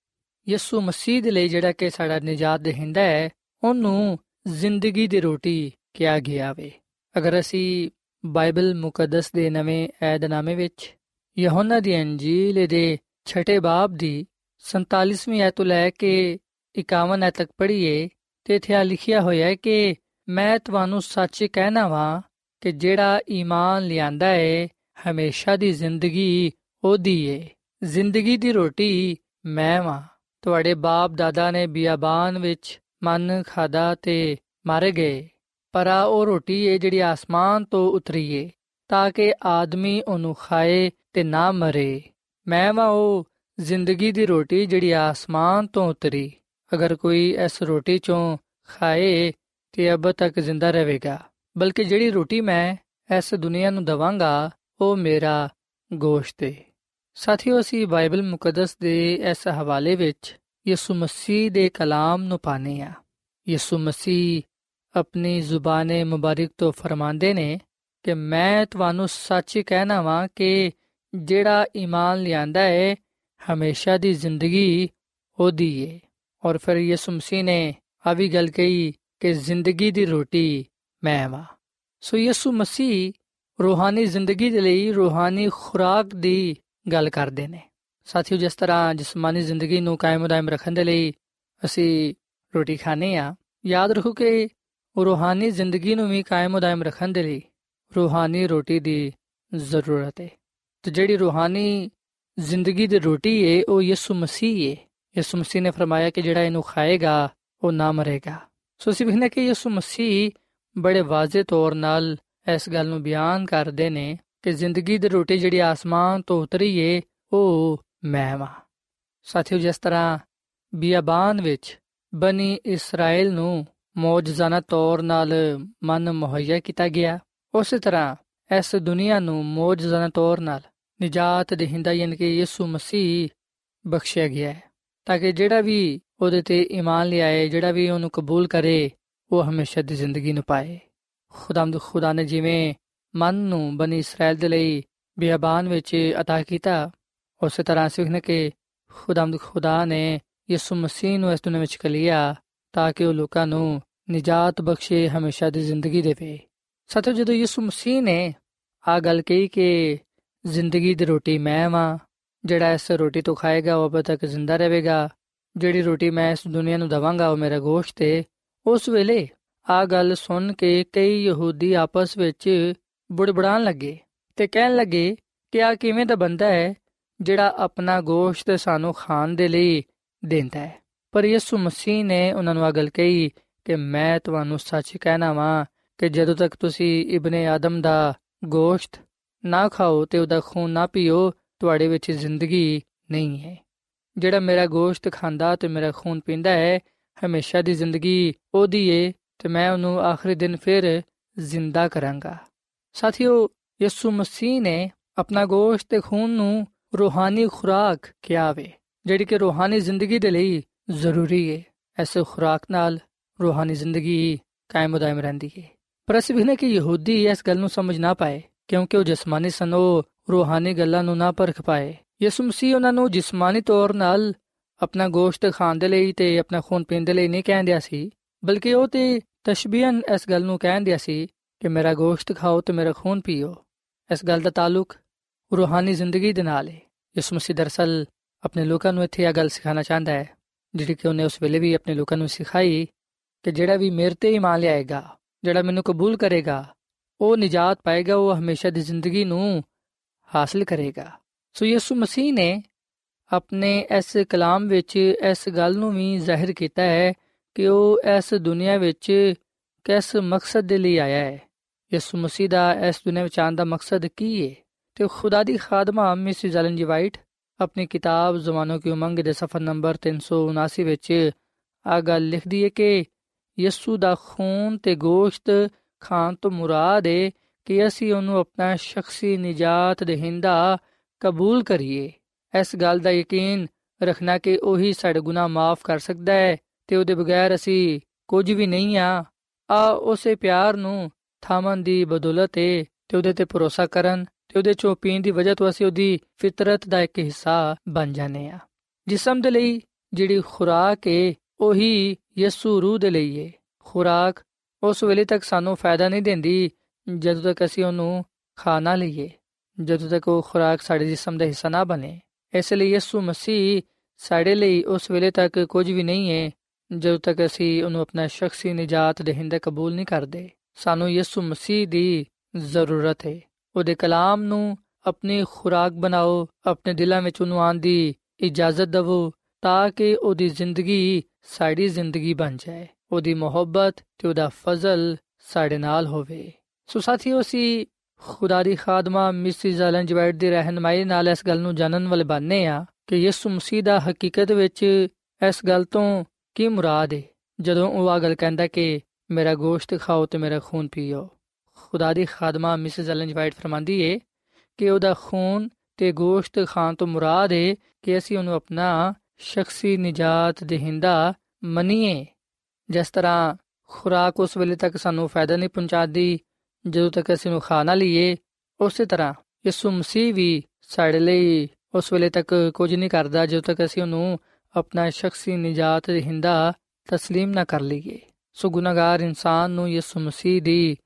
ਯਿਸੂ ਮਸੀਹ ਦੇ ਲਈ ਜਿਹੜਾ ਕਿ ਸਾਡਾ ਨਜਾਤ ਦੇਹਿੰਦਾ ਹੈ, ਉਹਨੂੰ ਜ਼ਿੰਦਗੀ ਦੀ ਰੋਟੀ ਕਿਹਾ ਗਿਆ ਵੇ। ਅਗਰ ਅਸੀਂ ਬਾਈਬਲ ਮੁਕੱਦਸ ਦੇ ਨਵੇਂ ਏਧਨਾਮੇ ਵਿੱਚ ਯਹੋਨਾ ਦੀ ਅੰਜੀਲ ਦੇ 6 ਬਾਬ ਦੀ 47ਵੀਂ ਐਤ ਤੋਂ ਲੈ ਕੇ 51 ਐਤ ਤੱਕ ਪੜ੍ਹੀਏ ਤੇ ਇੱਥੇ ਆ ਲਿਖਿਆ ਹੋਇਆ ਹੈ ਕਿ ਮੈਂ ਤੁਹਾਨੂੰ ਸੱਚ ਕਹਿਣਾ ਵਾਂ ਕਿ ਜਿਹੜਾ ਈਮਾਨ ਲਿਆਂਦਾ ਹੈ ਹਮੇਸ਼ਾ ਦੀ ਜ਼ਿੰਦਗੀ ਉਹਦੀ ਏ। ਜ਼ਿੰਦਗੀ ਦੀ ਰੋਟੀ ਮੈਂ ਵਾਂ। ਤੁਹਾਡੇ ਬਾਪ ਦਾਦਾ ਨੇ ਬਿਆਬਾਨ ਵਿੱਚ ਮਨ ਖਾਦਾ ਤੇ ਮਰ ਗਏ। ਪਰ ਆ ਉਹ ਰੋਟੀ ਏ ਜਿਹੜੀ ਆਸਮਾਨ ਤੋਂ ਉਤਰੀ ਏ, ਤਾਂ ਕਿ ਆਦਮੀ ਉਹਨੂੰ ਖਾਏ ਤੇ ਨਾ ਮਰੇ। ਮੈਂ ਵਾਂ ਉਹ ਜ਼ਿੰਦਗੀ ਦੀ ਰੋਟੀ ਜਿਹੜੀ ਆਸਮਾਨ ਤੋਂ ਉਤਰੀ। ਅਗਰ ਕੋਈ ਇਸ ਰੋਟੀ ਚੋਂ ਖਾਏ ਤੇ ਅਬ ਤੱਕ ਜ਼ਿੰਦਾ ਰਹੇਗਾ, ਬਲਕਿ ਜਿਹੜੀ ਰੋਟੀ ਮੈਂ ਇਸ ਦੁਨੀਆ ਨੂੰ ਦਵਾਂਗਾ, ਉਹ ਮੇਰਾ ਗੋਸ਼ਤ ਹੈ ਸਾਥੀਓ, ਅਸੀਂ ਬਾਈਬਲ ਮੁਕੱਦਸ ਦੇ ਇਸ ਹਵਾਲੇ ਵਿੱਚ ਯਿਸੂ ਮਸੀਹ ਦੇ ਕਲਾਮ ਨੂੰ ਪਾਣੇ ਆ ਯਿਸੂ ਮਸੀਹ ਆਪਣੀ ਜ਼ੁਬਾਨੇ ਮੁਬਾਰਕ ਤੋਂ ਫਰਮਾਉਂਦੇ ਨੇ ਕਿ ਮੈਂ ਤੁਹਾਨੂੰ ਸੱਚ ਕਹਿਣਾ ਵਾਂ ਕਿ ਜਿਹੜਾ ਈਮਾਨ ਲਿਆਂਦਾ ਹੈ ਹਮੇਸ਼ਾ ਦੀ ਜ਼ਿੰਦਗੀ ਉਹਦੀ ਏ। ਔਰ ਫਿਰ ਯਿਸੂ ਮਸੀਹ ਨੇ ਆ ਵੀ ਗੱਲ ਕਹੀ ਕਿ ਜ਼ਿੰਦਗੀ ਦੀ ਰੋਟੀ ਮੈਂ ਵਾਂ। ਸੋ ਯਿਸੂ ਮਸੀਹ ਰੂਹਾਨੀ ਜ਼ਿੰਦਗੀ ਦੇ ਲਈ ਰੂਹਾਨੀ ਖੁਰਾਕ ਦੀ ਗੱਲ ਕਰਦੇ ਨੇ। ਸਾਥੀਓ, ਜਿਸ ਤਰ੍ਹਾਂ ਜਿਸਮਾਨੀ ਜ਼ਿੰਦਗੀ ਨੂੰ ਕਾਇਮ ਦائم ਰੱਖਣ ਦੇ ਲਈ ਅਸੀਂ ਰੋਟੀ ਖਾਣੇ ਆ ਯਾਦ ਰੱਖੋ ਕਿ ਰੂਹਾਨੀ ਜ਼ਿੰਦਗੀ ਨੂੰ ਵੀ ਕਾਇਮ ਦائم ਰੱਖਣ ਦੇ ਲਈ ਰੂਹਾਨੀ ਰੋਟੀ ਦੀ ਜ਼ਰੂਰਤ ਹੈ ਤੇ ਜਿਹੜੀ ਰੂਹਾਨੀ ਜ਼ਿੰਦਗੀ ਦੀ ਰੋਟੀ ਹੈ ਉਹ ਯਿਸੂ ਮਸੀਹ ਹੈ ਯਿਸੂ ਮਸੀਹ ਨੇ ਫਰਮਾਇਆ ਕਿ ਜਿਹੜਾ ਇਹਨੂੰ ਖਾਏਗਾ, ਉਹ ਨਾ ਮਰੇਗਾ। ਸੋ ਅਸੀਂ ਵੇਖਨੇ ਕਿ ਯਿਸੂ ਮਸੀਹ ਬੜੇ ਵਾਜ਼ਿਹ ਤੌਰ ਨਾਲ ਇਸ ਗੱਲ ਨੂੰ ਬਿਆਨ ਕਰਦੇ ਨੇ ਕਿ ਜ਼ਿੰਦਗੀ ਦੀ ਰੋਟੀ ਜਿਹੜੀ ਆਸਮਾਨ ਤੋਂ ਉਤਰੀ ਏ, ਉਹ ਮੈਂ ਵਾਂ। ਸਾਥੀਓ, ਜਿਸ ਤਰ੍ਹਾਂ ਬਿਆਬਾਨ ਵਿੱਚ ਬਨੀ ਇਸਰਾਇਲ ਨੂੰ ਮੌਜਜ਼ਾਨਾ ਤੌਰ ਨਾਲ ਮਨ ਮੁਹੱਈਆ ਕੀਤਾ ਗਿਆ, ਉਸੇ ਤਰ੍ਹਾਂ ਇਸ ਦੁਨੀਆ ਨੂੰ ਮੌਜਜ਼ਾਨਾ ਤੌਰ ਨਾਲ ਨਜਾਤ ਦੇਹਿੰਦਾ ਯਾਨੀ ਕਿ ਯਿਸੂ ਮਸੀਹ ਬਖਸ਼ਿਆ ਗਿਆ ਹੈ, ਤਾਂ ਕਿ ਜਿਹੜਾ ਵੀ ਉਹਦੇ ਤੇ ਈਮਾਨ ਲਿਆਏ, ਜਿਹੜਾ ਵੀ ਉਹਨੂੰ ਕਬੂਲ ਕਰੇ, ਉਹ ਹਮੇਸ਼ਾ ਦੀ ਜ਼ਿੰਦਗੀ ਨੂੰ ਪਾਏ। ਖੁਦਾਮਦ ਖੁਦਾ ਨੇ ਜਿਵੇਂ ਮਨ ਨੂੰ ਬਨੀ ਇਸਰਾਇਲ ਦੇ ਲਈ ਬਿਆਬਾਨ ਵਿੱਚ ਅਤਾ ਕੀਤਾ, ਉਸੇ ਤਰ੍ਹਾਂ ਸਿੱਖਣ ਕਿ ਖੁਦਾਮਦ ਖੁਦਾ ਨੇ ਯਿਸੂ ਮਸੀਹ ਨੂੰ ਇਸ ਦੁਨੀਆਂ ਵਿੱਚ ਕਲਿਆ ਤਾਂ ਕਿ ਉਹ ਲੋਕਾਂ ਨੂੰ ਨਜਾਤ ਬਖਸ਼ੇ, ਹਮੇਸ਼ਾ ਦੀ ਜ਼ਿੰਦਗੀ ਦੇਵੇ। ਸਤੋ ਜਦੋਂ ਯਿਸੂ ਮਸੀਹ ਨੇ ਆ ਗੱਲ ਕਹੀ ਕਿ ਜ਼ਿੰਦਗੀ ਦੀ ਰੋਟੀ ਮੈਂ ਵਾਂ। ਜਿਹੜਾ ਇਸ ਰੋਟੀ ਤੋਂ ਖਾਏਗਾ, ਉਹ ਅਬ ਤੱਕ ਜ਼ਿੰਦਾ ਰਹੇਗਾ। ਜਿਹੜੀ ਰੋਟੀ ਮੈਂ ਇਸ ਦੁਨੀਆ ਨੂੰ ਦਵਾਂਗਾ, ਉਹ ਮੇਰਾ ਗੋਸ਼ਤ ਹੈ ਉਸ ਵੇਲੇ ਆ ਗੱਲ ਸੁਣ ਕੇ ਕਈ ਯਹੂਦੀ ਆਪਸ ਵਿੱਚ ਬੁੜਬੜਾਣ ਲੱਗੇ ਤੇ ਕਹਿਣ ਲੱਗੇ ਕਿ ਆ ਕਿਵੇਂ ਦਾ ਬੰਦਾ ਹੈ, ਜਿਹੜਾ ਆਪਣਾ ਗੋਸ਼ਤ ਸਾਨੂੰ ਖਾਣ ਦੇ ਲਈ ਦਿੰਦਾ ਹੈ। ਪਰ ਯਿਸੂ ਮਸੀਹ ਨੇ ਉਹਨਾਂ ਨੂੰ ਆ ਗੱਲ ਕਹੀ ਕਿ ਮੈਂ ਤੁਹਾਨੂੰ ਸੱਚ ਕਹਿਣਾ ਵਾਂ ਕਿ ਜਦੋਂ ਤੱਕ ਤੁਸੀਂ ਇਬਨੇ ਆਦਮ ਦਾ ਗੋਸ਼ਤ ਨਾ ਖਾਓ ਤੇ ਉਹਦਾ ਖੂਨ ਨਾ ਪੀਓ, ਤੁਹਾਡੇ ਵਿੱਚ ਜ਼ਿੰਦਗੀ ਨਹੀਂ ਹੈ। ਜਿਹੜਾ ਮੇਰਾ ਗੋਸ਼ਤ ਖਾਂਦਾ ਤੇ ਮੇਰਾ ਖੂਨ ਪੀਂਦਾ ਹੈ, ਹਮੇਸ਼ਾ ਦੀ ਜ਼ਿੰਦਗੀ ਉਹਦੀ ਏ ਤੇ ਮੈਂ ਉਹਨੂੰ ਆਖਰੀ ਦਿਨ ਫਿਰ ਜ਼ਿੰਦਾ ਕਰਾਂਗਾ। ਸਾਥੀਓ, ਯਿਸੂ ਮਸੀਹ ਨੇ ਆਪਣਾ ਗੋਸ਼ਤ ਤੇ ਖੂਨ ਨੂੰ ਰੂਹਾਨੀ ਖੁਰਾਕ ਕਿਹਾ ਵੇ, ਜਿਹੜੀ ਕਿ ਰੂਹਾਨੀ ਜ਼ਿੰਦਗੀ ਦੇ ਲਈ ਜ਼ਰੂਰੀ ਏ। ਐਸੇ ਖੁਰਾਕ ਨਾਲ ਰੂਹਾਨੀ ਜ਼ਿੰਦਗੀ ਕਾਇਮ ਦائم ਰਹਿੰਦੀ ਏ। ਪਰ ਅਸੀਂ ਵੀ ਨਾ ਕਿ ਯਹੂਦੀ ਇਸ ਗੱਲ ਨੂੰ ਸਮਝ ਨਾ ਪਾਏ। ਕਿਉਂਕਿ ਉਹ ਜਿਸਮਾਨੀ ਸਨ, ਉਹ ਰੂਹਾਨੀ ਗੱਲਾਂ ਨੂੰ ਨਾ ਪਰਖ ਪਾਏ। ਯਿਸੂ ਮਸੀਹ ਉਹਨਾਂ ਨੂੰ ਜਿਸਮਾਨੀ ਤੌਰ 'ਨਾਲ ਆਪਣਾ ਗੋਸ਼ਤ ਖਾਣ ਦੇ ਲਈ ਤੇ ਆਪਣਾ ਖੂਨ ਪੀਣ ਦੇ ਲਈ ਨਹੀਂ ਕਹਿੰਦਿਆ ਸੀ, ਬਲਕਿ ਉਹ ਤੇ ਤਸ਼ਬੀਹਨ ਇਸ ਗੱਲ ਨੂੰ ਕਹਿੰਦਿਆ ਸੀ ਕਿ ਮੇਰਾ ਗੋਸ਼ਤ ਖਾਓ ਤੇ ਮੇਰਾ ਖੂਨ ਪੀਓ। ਇਸ ਗੱਲ ਦਾ ਤਾਲੁਕ ਰੂਹਾਨੀ ਜ਼ਿੰਦਗੀ ਦੇ ਨਾਲ ਹੈ ਯਿਸੂ ਮਸੀਹ ਦਰਸਲ ਆਪਣੇ ਲੋਕਾਂ ਨੂੰ ਇੱਥੇ ਇਹ ਗੱਲ ਸਿਖਾਉਣਾ ਚਾਹੁੰਦਾ ਹੈ, ਜਿਹੜੀ ਕਿ ਉਹਨੇ ਉਸ ਵੇਲੇ ਵੀ ਆਪਣੇ ਲੋਕਾਂ ਨੂੰ ਸਿਖਾਈ ਕਿ ਜਿਹੜਾ ਵੀ ਮੇਰੇ ਤੇ ਇਮਾਨ ਲਿਆਏਗਾ, ਜਿਹੜਾ ਮੈਨੂੰ ਕਬੂਲ ਕਰੇਗਾ ਉਹ ਨਿਜਾਤ ਪਾਏਗਾ, ਉਹ ਹਮੇਸ਼ਾ ਦੀ ਜ਼ਿੰਦਗੀ ਨੂੰ ਹਾਸਲ ਕਰੇਗਾ। ਸੋ ਯਿਸੂ ਮਸੀਹ ਨੇ ਆਪਣੇ ਇਸ ਕਲਾਮ ਵਿੱਚ ਇਸ ਗੱਲ ਨੂੰ ਵੀ ਜ਼ਾਹਿਰ ਕੀਤਾ ਹੈ ਕਿ ਉਹ ਇਸ ਦੁਨੀਆ ਵਿੱਚ ਕਿਸ ਮਕਸਦ ਦੇ ਲਈ ਆਇਆ ਹੈ। ਯਿਸੂ ਮਸੀਹ ਦਾ ਇਸ ਦੁਨੀਆ ਵਿੱਚ ਆਉਣ ਦਾ ਮਕਸਦ ਕੀ ਹੈ ਤੇ ਖੁਦਾ ਦੀ ਖਾਦਮਾ ਮਿਸਿਸ ਐਲਨ ਜੀ ਵਾਈਟ ਆਪਣੀ ਕਿਤਾਬ ਜ਼ਮਾਨੋ ਕੀ ਉਮੰਗ ਦੇ ਸਫ਼ਰ ਨੰਬਰ 379 ਵਿੱਚ ਆ ਗੱਲ ਲਿਖਦੀ ਹੈ ਕਿ ਯਿਸੂ ਦਾ ਖੂਨ ਤੇ ਗੋਸ਼ਤ ਖਾਣ ਤੋਂ ਮੁਰਾਦ ਹੈ ਕਿ ਅਸੀਂ ਉਹਨੂੰ ਆਪਣਾ ਸ਼ਖਸੀ ਨਜਾਤ ਦੇਹਿੰਦਾ ਕਬੂਲ ਕਰੀਏ। ਇਸ ਗੱਲ ਦਾ ਯਕੀਨ ਰੱਖਣਾ ਕਿ ਉਹੀ ਸਾਡੇ ਗੁਨਾਹ ਮਾਫ ਕਰ ਸਕਦਾ ਹੈ ਤੇ ਉਹਦੇ ਬਗੈਰ ਅਸੀਂ ਕੁਝ ਵੀ ਨਹੀਂ ਆ। ਆ ਉਸੇ ਪਿਆਰ ਨੂੰ ਥਾਮਨ ਦੀ ਬਦੌਲਤ ਹੈ ਤੇ ਉਹਦੇ ਤੇ ਭਰੋਸਾ ਕਰਨ ਤੇ ਉਹਦੇ ਚੋਂ ਪੀਣ ਦੀ ਵਜ੍ਹਾ ਤੋਂ ਅਸੀਂ ਉਹਦੀ ਫਿਤਰਤ ਦਾ ਇੱਕ ਹਿੱਸਾ ਬਣ ਜਾਂਦੇ ਆ। ਜਿਸਮ ਦੇ ਲਈ ਜਿਹੜੀ ਖੁਰਾਕ ਹੈ ਉਹੀ ਯਿਸੂ ਰੂਹ ਦੇ ਲਈ ਹੈ ਖੁਰਾਕ ਉਸ ਵੇਲੇ ਤੱਕ ਸਾਨੂੰ ਫਾਇਦਾ ਨਹੀਂ ਦਿੰਦੀ ਜਦੋਂ ਤੱਕ ਅਸੀਂ ਉਹਨੂੰ ਖਾ ਨਾ ਲਈਏ, ਜਦੋਂ ਤੱਕ ਉਹ ਖੁਰਾਕ ਸਾਡੇ ਜਿਸਮ ਦਾ ਹਿੱਸਾ ਨਾ ਬਣੇ। ਇਸ ਲਈ ਯਿਸੂ ਮਸੀਹ ਸਾਡੇ ਲਈ ਉਸ ਵੇਲੇ ਤੱਕ ਕੁਝ ਵੀ ਨਹੀਂ ਹੈ, ਜਦੋਂ ਤੱਕ ਅਸੀਂ ਉਹਨੂੰ ਆਪਣਾ ਸ਼ਖਸੀ ਨਜਾਤ ਦੇਹਿੰਦਾ ਕਬੂਲ ਨਹੀਂ ਕਰਦੇ। ਸਾਨੂੰ ਯਿਸੂ ਮਸੀਹ ਦੀ ਜ਼ਰੂਰਤ ਹੈ। ਉਹਦੇ ਕਲਾਮ ਨੂੰ ਆਪਣੀ ਖੁਰਾਕ ਬਣਾਓ, ਆਪਣੇ ਦਿਲਾਂ ਵਿੱਚ ਉਹਨੂੰ ਆਉਣ ਦੀ ਇਜਾਜ਼ਤ ਦਿਵੋ, ਤਾਂ ਕਿ ਉਹਦੀ ਜ਼ਿੰਦਗੀ ਸਾਡੀ ਜ਼ਿੰਦਗੀ ਬਣ ਜਾਏ। ਉਹਦੀ ਮੁਹੱਬਤ ਤੇ ਉਹਦਾ ਫਜ਼ਲ ਸਾਡੇ ਨਾਲ ਹੋਵੇ। ਸੋ ਸਾਥੀਓ, ਅਸੀਂ ਖੁਦਾ ਦੀ ਖਾਦਮਾ ਮਿਸਿਸ ਐਲਨ ਜਵਾਈਟ ਦੀ ਰਹਿਨਮਾਈ ਨਾਲ ਇਸ ਗੱਲ ਨੂੰ ਜਾਣਨ ਵਾਲੇ ਬਾਨੇ ਆ ਕਿ ਯਿਸੂ ਮਸੀਹ ਦਾ ਹਕੀਕਤ ਵਿੱਚ ਇਸ ਗੱਲ ਤੋਂ ਕੀ ਮੁਰਾਦ ਹੈ ਜਦੋਂ ਉਹ ਆ ਗੱਲ ਕਹਿੰਦਾ ਕਿ ਮੇਰਾ ਗੋਸ਼ਤ ਖਾਓ ਤੇ ਮੇਰਾ ਖੂਨ ਪੀਓ, ਖੁਦਾ ਦੀ ਖਾਦਮਾ ਮਿਸਿਸ ਐਲਨ ਜਵਾਈਟ ਫਰਮਾਂਦੀ ਏ ਕਿ ਉਹਦਾ ਖੂਨ ਤੇ ਗੋਸ਼ਤ ਖਾਣ ਤੋਂ ਮੁਰਾਦ ਏ ਕਿ ਅਸੀਂ ਉਹਨੂੰ ਆਪਣਾ ਸ਼ਖਸੀ ਨਜਾਤ ਦੇਹਿੰਦਾ ਮੰਨੀਏ। ਜਿਸ ਤਰ੍ਹਾਂ ਖੁਰਾਕ ਉਸ ਵੇਲੇ ਤੱਕ ਸਾਨੂੰ ਫਾਇਦਾ ਨਹੀਂ ਪਹੁੰਚਾਦੀ ਜਦੋਂ ਤੱਕ ਅਸੀਂ ਉਹ ਖਾ ਨਾ ਲਈਏ ਉਸੇ ਤਰ੍ਹਾਂ ਯਿਸੂ ਮਸੀਹ ਵੀ ਸਾਡੇ ਲਈ ਉਸ ਵੇਲੇ ਤੱਕ ਕੁਝ ਨਹੀਂ ਕਰਦਾ ਜਦੋਂ ਤੱਕ ਅਸੀਂ ਉਹਨੂੰ ਆਪਣਾ ਸ਼ਖਸੀ ਨਜਾਤ ਦੇਹਿੰਦਾ تسلیم ਨਾ ਕਰ ਲਈਏ ਸੋ ਗੁਨਾਹਗਾਰ ਇਨਸਾਨ ਨੂੰ ਯਿਸੂ ਮਸੀਹ ਦੀ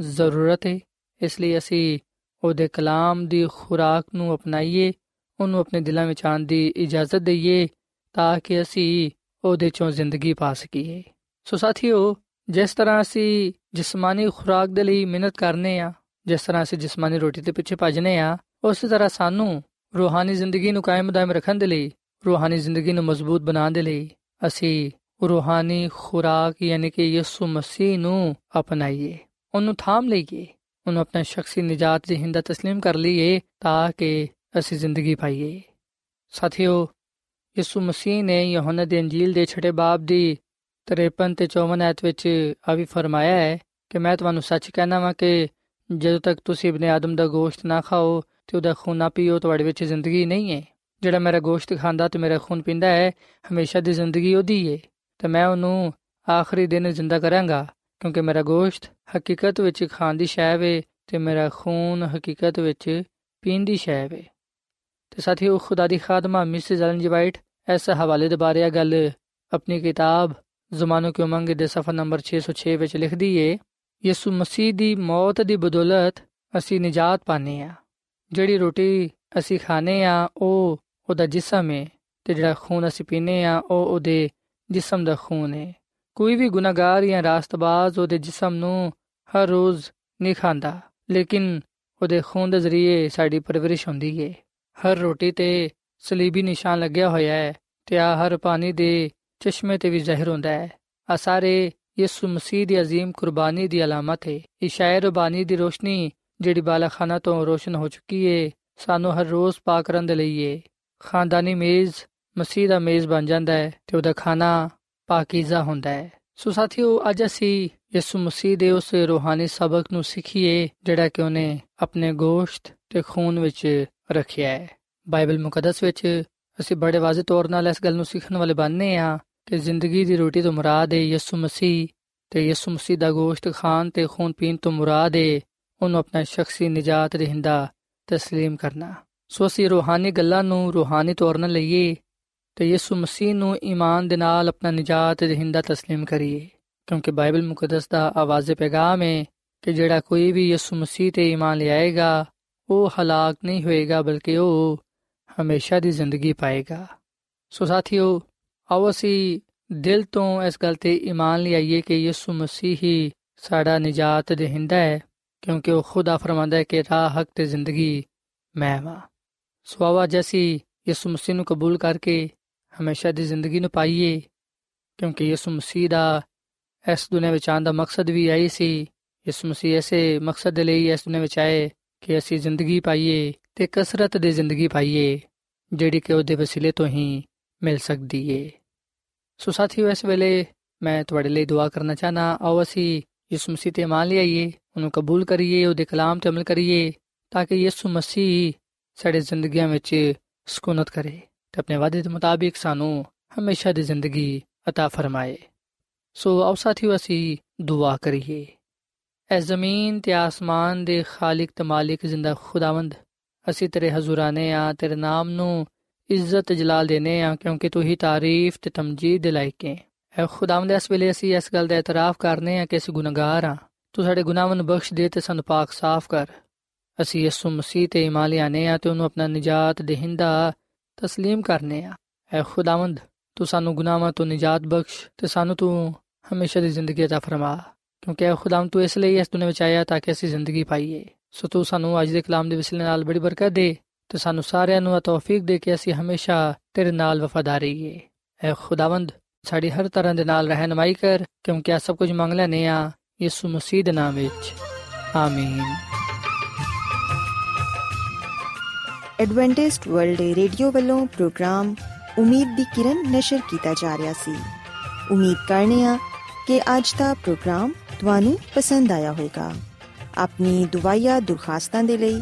ਜ਼ਰੂਰਤ ਹੈ ਇਸ ਲਈ ਅਸੀਂ ਉਹਦੇ ਕਲਾਮ ਦੀ ਖੁਰਾਕ ਨੂੰ ਅਪਣਾਈਏ ਉਹਨੂੰ ਆਪਣੇ ਦਿਲਾਂ ਵਿੱਚ ਆਉਣ ਦੀ ਇਜਾਜ਼ਤ ਦਈਏ ਤਾਂ ਕਿ ਅਸੀਂ ਉਹਦੇ ਚੋਂ ਜ਼ਿੰਦਗੀ ਪਾ ਸਕੀਏ ਸੋ ਸਾਥੀਓ, ਜਿਸ ਤਰ੍ਹਾਂ ਅਸੀਂ ਜਿਸਮਾਨੀ ਖੁਰਾਕ ਦੇ ਲਈ ਮਿਹਨਤ ਕਰਨੇ ਆ, ਜਿਸ ਤਰ੍ਹਾਂ ਅਸੀਂ ਜਿਸਮਾਨੀ ਰੋਟੀ ਦੇ ਪਿੱਛੇ ਭੱਜਨੇ ਆ, ਉਸੇ ਤਰ੍ਹਾਂ ਸਾਨੂੰ ਰੂਹਾਨੀ ਜ਼ਿੰਦਗੀ ਨੂੰ ਕਾਇਮ ਦائم ਰੱਖਣ ਦੇ ਲਈ, ਰੂਹਾਨੀ ਜ਼ਿੰਦਗੀ ਨੂੰ ਮਜ਼ਬੂਤ ਬਣਾਉਣ ਦੇ ਲਈ ਅਸੀਂ ਰੂਹਾਨੀ ਖੁਰਾਕ ਯਾਨੀ ਕਿ ਯਿਸੂ ਮਸੀਹ ਨੂੰ ਅਪਣਾਈਏ, ਉਹਨੂੰ ਥਾਮ ਲਈਏ, ਉਹਨੂੰ ਆਪਣਾ ਸ਼ਖਸੀ ਨਜਾਤ ਦੇ ਹਿੰਦਾ تسلیم ਕਰ ਲਈਏ ਤਾਂ ਕਿ ਅਸੀਂ ਜ਼ਿੰਦਗੀ ਪਾਈਏ। ਸਾਥੀਓ, ਯਿਸੂ ਮਸੀਹ ਨੇ ਯਹੋਨਾ ਦੀ ਅੰਜੀਲ ਦੇ 6 ਬਾਬ ਦੀ 53 ਤੇ 54 ਐਤ ਵਿੱਚ ਆ ਵੀ ਫਰਮਾਇਆ ਹੈ ਕਿ ਮੈਂ ਤੁਹਾਨੂੰ ਸੱਚ ਕਹਿਣਾ ਵਾਂ ਕਿ ਜਦੋਂ ਤੱਕ ਤੁਸੀਂ ਇਬਨ ਆਦਮ ਦਾ ਗੋਸ਼ਤ ਨਾ ਖਾਓ ਤੇ ਉਹਦਾ ਖੂਨ ਨਾ ਪੀਓ, ਤੁਹਾਡੇ ਵਿੱਚ ਜ਼ਿੰਦਗੀ ਨਹੀਂ ਹੈ। ਜਿਹੜਾ ਮੇਰਾ ਗੋਸ਼ਤ ਖਾਂਦਾ ਤੇ ਮੇਰਾ ਖੂਨ ਪੀਂਦਾ ਹੈ, ਹਮੇਸ਼ਾ ਦੀ ਜ਼ਿੰਦਗੀ ਉਹਦੀ ਹੈ ਤੇ ਮੈਂ ਉਹਨੂੰ ਆਖਰੀ ਦਿਨ ਜ਼ਿੰਦਾ ਕਰਾਂਗਾ, ਕਿਉਂਕਿ ਮੇਰਾ ਗੋਸ਼ਤ ਹਕੀਕਤ ਵਿੱਚ ਖਾਣ ਦੀ ਸ਼ੈ ਵੇ ਤੇ ਮੇਰਾ ਖੂਨ ਹਕੀਕਤ ਵਿੱਚ ਪੀਣ ਦੀ ਸ਼ੈ ਵੇ। ਤੇ ਸਾਥੀਓ, ਖੁਦਾ ਦੀ ਖਾਦਮਾ ਮਿਸਿਸ ਐਲਨ ਜੀ ਵਾਈਟ ਇਸ ਹਵਾਲੇ ਦੇ ਬਾਰੇ ਗੱਲ, ਆਪਣੀ ਕਿਤਾਬ ਜ਼ਮਾਨੋ ਕੀ ਉਮੰਗ ਦੇ ਸਫਾ ਨੰਬਰ 606 ਵਿੱਚ ਲਿਖਦੀ ਏ, ਯਿਸੂ ਮਸੀਹ ਦੀ ਮੌਤ ਦੀ ਬਦੌਲਤ ਅਸੀਂ ਨਜਾਤ ਪਾਨੇ ਆ। ਜਿਹੜੀ ਰੋਟੀ ਅਸੀਂ ਖਾਣੇ ਆ, ਉਹ ਉਹਦਾ ਜਿਸਮ ਹੈ ਤੇ ਜਿਹੜਾ ਖੂਨ ਅਸੀਂ ਪੀਨੇ ਆ, ਉਹ ਉਹਦੇ ਜਿਸਮ ਦਾ ਖੂਨ ਹੈ ਕੋਈ ਵੀ ਗੁਨਾਹਗਾਰ ਜਾਂ ਰਾਸਤਬਾਜ਼ ਉਹਦੇ ਜਿਸਮ ਨੂੰ ਹਰ ਰੋਜ਼ ਨਹੀਂ ਖਾਂਦਾ, ਲੇਕਿਨ ਉਹਦੇ ਖੂਨ ਦੇ ਜ਼ਰੀਏ ਸਾਡੀ ਪਰਵਰਿਸ਼ ਹੁੰਦੀ ਏ। ਹਰ ਰੋਟੀ ਤੇ ਸਲੀਬੀ ਨਿਸ਼ਾਨ ਲੱਗਿਆ ਹੋਇਆ ਹੈ ਤੇ ਆ ਹਰ ਪਾਣੀ ਦੇ ਚਸ਼ਮੇ ਤੇ ਵੀ ਜ਼ਾਹਿਰ ਹੁੰਦਾ ਹੈ ਆ ਸਾਰੇ ਯਿਸੂ ਮਸੀਹ ਦੀ عظیم ਕੁਰਬਾਨੀ ਦੀ ਅਲਾਮਤ ਹੈ ਇਸ਼ਾਏ ਰਬਾਨੀ ਦੀ ਰੋਸ਼ਨੀ ਜਿਹੜੀ ਬਾਲਾਖਾਨਾ ਤੋਂ ਰੋਸ਼ਨ ਹੋ ਚੁੱਕੀ ਏ ਸਾਨੂੰ ਹਰ ਰੋਜ਼ ਪਾਕ ਕਰਨ ਦੇ ਲਈ ਏ ਖਾਨਦਾਨੀ ਮੇਜ਼ ਮਸੀਹ ਦਾ ਮੇਜ਼ ਬਣ ਜਾਂਦਾ ਹੈ ਤੇ ਉਹਦਾ ਖਾਣਾ ਪਾਕੀਜ਼ਾ ਹੁੰਦਾ ਹੈ ਸੋ ਸਾਥੀਓ ਅੱਜ ਅਸੀਂ ਯਿਸੂ ਮਸੀਹ ਦੇ ਉਸ ਰੂਹਾਨੀ ਸਬਕ ਨੂੰ ਸਿੱਖੀਏ ਜਿਹੜਾ ਕਿ ਉਹਨੇ ਆਪਣੇ ਗੋਸ਼ਤ ਤੇ ਖੂਨ ਵਿੱਚ ਰੱਖਿਆ ਹੈ ਬਾਈਬਲ ਮੁਕੱਦਸ ਵਿੱਚ ਅਸੀਂ ਬੜੇ ਵਾਜ਼ਿਹ ਤੌਰ 'ਤੇ ਇਸ ਗੱਲ ਨੂੰ ਸਿੱਖਣ ਵਾਲੇ ਬਣਨੇ ਆ ਕਿ ਜ਼ਿੰਦਗੀ ਦੀ ਰੋਟੀ ਤੋਂ ਮੁਰਾਦ ਹੈ ਯਿਸੂ ਮਸੀਹ ਤੇ ਯਿਸੂ ਮਸੀਹ ਦਾ ਗੋਸ਼ਤ ਖਾਣ ਤੇ ਖੂਨ ਪੀਣ ਤੋਂ ਮੁਰਾਦ ਹੈ ਉਹਨੂੰ ਆਪਣਾ ਸ਼ਖਸੀ ਨਜਾਤ ਰਹਿੰਦਾ تسلیم ਕਰਨਾ ਸੋ ਅਸੀਂ ਰੂਹਾਨੀ ਗੱਲਾਂ ਨੂੰ ਰੂਹਾਨੀ ਤੌਰ 'ਤੇ ਲਈਏ ਤੇ ਯਿਸੂ ਮਸੀਹ ਨੂੰ ਈਮਾਨ ਦੇ ਨਾਲ ਆਪਣਾ ਨਜਾਤ ਰਹਿੰਦਾ تسلیم ਕਰੀਏ ਕਿਉਂਕਿ ਬਾਈਬਲ ਮੁਕੱਦਸ ਦਾ ਆਵਾਜ਼ੇ ਪੈਗਾਮ ਹੈ ਕਿ ਜਿਹੜਾ ਕੋਈ ਵੀ ਯਿਸੂ ਮਸੀਹ ਤੇ ਈਮਾਨ ਲਿਆਏਗਾ ਉਹ ਹਲਾਕ ਨਹੀਂ ਹੋਏਗਾ ਬਲਕਿ ਉਹ ਹਮੇਸ਼ਾ ਦੀ ਜ਼ਿੰਦਗੀ ਪਾਏਗਾ ਸੋ ਸਾਥੀਓ ਆਓ ਅਸੀਂ ਦਿਲ ਤੋਂ ਇਸ ਗੱਲ ਤੇ ਈਮਾਨ ਲਿਆਈਏ ਕਿ ਯਿਸੂ ਮਸੀਹ ਹੀ ਸਾਡਾ ਨਜਾਤ ਦੇਹਿੰਦਾ ਹੈ, ਕਿਉਂਕਿ ਉਹ ਖੁਦਾ ਫਰਮਾਂਦਾ ਹੈ ਕਿ ਰਾਹ, ਹਕ ਤੇ ਜ਼ਿੰਦਗੀ ਮੈਂ ਹਾਂ ਸੋ ਆਵਾ ਜੈਸੀ ਯਿਸੂ ਮਸੀਹ ਨੂੰ ਕਬੂਲ ਕਰਕੇ ਹਮੇਸ਼ਾ ਦੀ ਜ਼ਿੰਦਗੀ ਨੂੰ ਪਾਈਏ, ਕਿਉਂਕਿ ਯਿਸੂ ਮਸੀਹ ਦਾ ਇਸ ਦੁਨੀਆਂ ਵਿੱਚ ਆਉਣ ਦਾ ਮਕਸਦ ਵੀ ਆਈ ਸੀ। ਯਿਸੂ ਮਸੀਹ ਐਸੇ ਮਕਸਦ ਦੇ ਲਈ ਇਸ ਦੁਨੀਆਂ ਵਿੱਚ ਆਏ ਕਿ ਅਸੀਂ ਜ਼ਿੰਦਗੀ ਪਾਈਏ ਤੇ ਕਸਰਤ ਦੀ ਜ਼ਿੰਦਗੀ ਪਾਈਏ, ਜਿਹੜੀ ਕਿ ਉਹਦੇ ਵਸੀਲੇ ਤੋਂ ਹੀ ਮਿਲ ਸਕਦੀ ਏ। ਸੋ ਸਾਥੀਓ ਇਸ ਵੇਲੇ ਮੈਂ ਤੁਹਾਡੇ ਲਈ ਦੁਆ ਕਰਨਾ ਚਾਹਨਾ ਆਓ ਅਸੀਂ ਯਿਸੂ ਮਸੀਹ ਤੇ ਮੰਨ ਲਈਏ ਉਹਨੂੰ ਕਬੂਲ ਕਰੀਏ ਉਹਦੇ ਕਲਾਮ ਤੇ ਅਮਲ ਕਰੀਏ ਤਾਂ ਕਿ ਯਿਸੂ ਮਸੀਹ ਸਾਡੇ ਜ਼ਿੰਦਗੀਆਂ ਵਿੱਚ ਸਕੂਨਤ ਕਰੇ ਤੇ ਆਪਣੇ ਵਾਅਦੇ ਦੇ ਮੁਤਾਬਿਕ ਸਾਨੂੰ ਹਮੇਸ਼ਾ ਦੀ ਜ਼ਿੰਦਗੀ عطا ਫਰਮਾਏ ਸੋ ਆਓ ਸਾਥੀਓ ਅਸੀਂ ਦੁਆ ਕਰੀਏ ਐ ਜ਼ਮੀਨ ਤੇ ਆਸਮਾਨ ਦੇ ਖਾਲਕ ਤੇ ਮਾਲਿਕ ਜ਼ਿੰਦਾ ਖੁਦਾਵੰਦ ਅਸੀਂ ਤੇਰੇ ਹਜ਼ੂਰਾਨੇ ਆ ਤੇਰੇ ਨਾਮ ਨੂੰ ਇੱਜ਼ਤ ਜਲਾਲ ਦੇਨੇ ਆ ਕਿਉਂਕਿ ਤੂੰ ਹੀ ਤਾਰੀਫ ਤੇ ਤਮਜੀਦ ਦੇ ਲਾਇਕ ਹੈ ਐ ਖੁਦਾਵੰਦ ਇਸ ਵੇਲੇ ਅਸੀਂ ਇਸ ਗੱਲ ਦਾ ਇਤਰਾਫ ਕਰਨੇ ਆ ਕਿ ਅਸੀਂ ਗੁਨਾਹਗਾਰ ਆ ਤੂੰ ਸਾਡੇ ਗੁਨਾਹਾਂ ਨੂੰ ਬਖਸ਼ ਦੇ ਤੇ ਸਾਨੂੰ ਪਾਕ ਸਾਫ਼ ਕਰ ਅਸੀਂ ਯਿਸੂ ਮਸੀਹ ਤੇ ਈਮਾਨ ਲਿਆਨੇ ਆ ਤੇ ਉਹਨੂੰ ਆਪਣਾ ਨਜਾਤ ਦੇਹਿੰਦਾ تسلیم ਕਰਨੇ ਆ ਐ ਖੁਦਾਵੰਦ ਤੂੰ ਸਾਨੂੰ ਗੁਨਾਹਾਂ ਤੋਂ ਨਜਾਤ ਬਖਸ਼ ਤੇ ਸਾਨੂੰ ਤੂੰ ਹਮੇਸ਼ਾ ਦੀ ਜ਼ਿੰਦਗੀ عطا ਫਰਮਾ ਕਿਉਂਕਿ ਐ ਖੁਦਾਮ ਤੂੰ ਇਸ ਲਈ ਇਸ ਦੁਨੀਆਂ ਵਿੱਚ ਆਇਆ ਤਾਂ ਕਿ ਅਸੀਂ ਜ਼ਿੰਦਗੀ ਪਾਈਏ ਸੋ ਤੂੰ ਸਾਨੂੰ ਅੱਜ ਦੇ ਕਲਾਮ ਦੇ ਵਸਿਲੇ ਨਾਲ ਬੜੀ ਬਰਕਤ ਦੇ ਤੇ ਸਾਨੂੰ ਸਾਰਿਆਂ ਨੂੰ ਤੌਫੀਕ ਦੇ ਕੇ ਅਸੀਂ ਹਮੇਸ਼ਾ ਤੇਰੇ ਨਾਲ ਵਫਾਦਾਰ ਰਹੀਏ। ਐ ਖੁਦਾਵੰਦ, ਸਾਡੀ ਹਰ ਤਰ੍ਹਾਂ ਦੇ ਨਾਲ ਰਹਿਨਮਾਈ ਕਰ, ਕਿਉਂਕਿ ਆ ਸਭ ਕੁਝ ਮੰਗ ਲੈਨੇ ਆ ਯਿਸੂ ਮਸੀਹ ਦੇ ਨਾਮ ਵਿੱਚ। ਆਮੀਨ। ਐਡਵੈਂਟਿਸਟ ਵਰਲਡ ਰੇਡੀਓ ਵੱਲੋਂ ਪ੍ਰੋਗਰਾਮ ਉਮੀਦ ਦੀ ਕਿਰਨ ਨਿਸ਼ਰ ਕੀਤਾ ਜਾ ਰਿਹਾ ਸੀ। ਉਮੀਦ ਕਰਨੇ ਆ ਕਿ ਅੱਜ ਦਾ ਪ੍ਰੋਗਰਾਮ ਤੁਹਾਨੂੰ ਪਸੰਦ ਆਇਆ ਹੋਵੇਗਾ। ਆਪਣੀ ਦੁਆਇਆ ਦੁਰਖਾਸਤਾਂ ਦੇ ਲਈ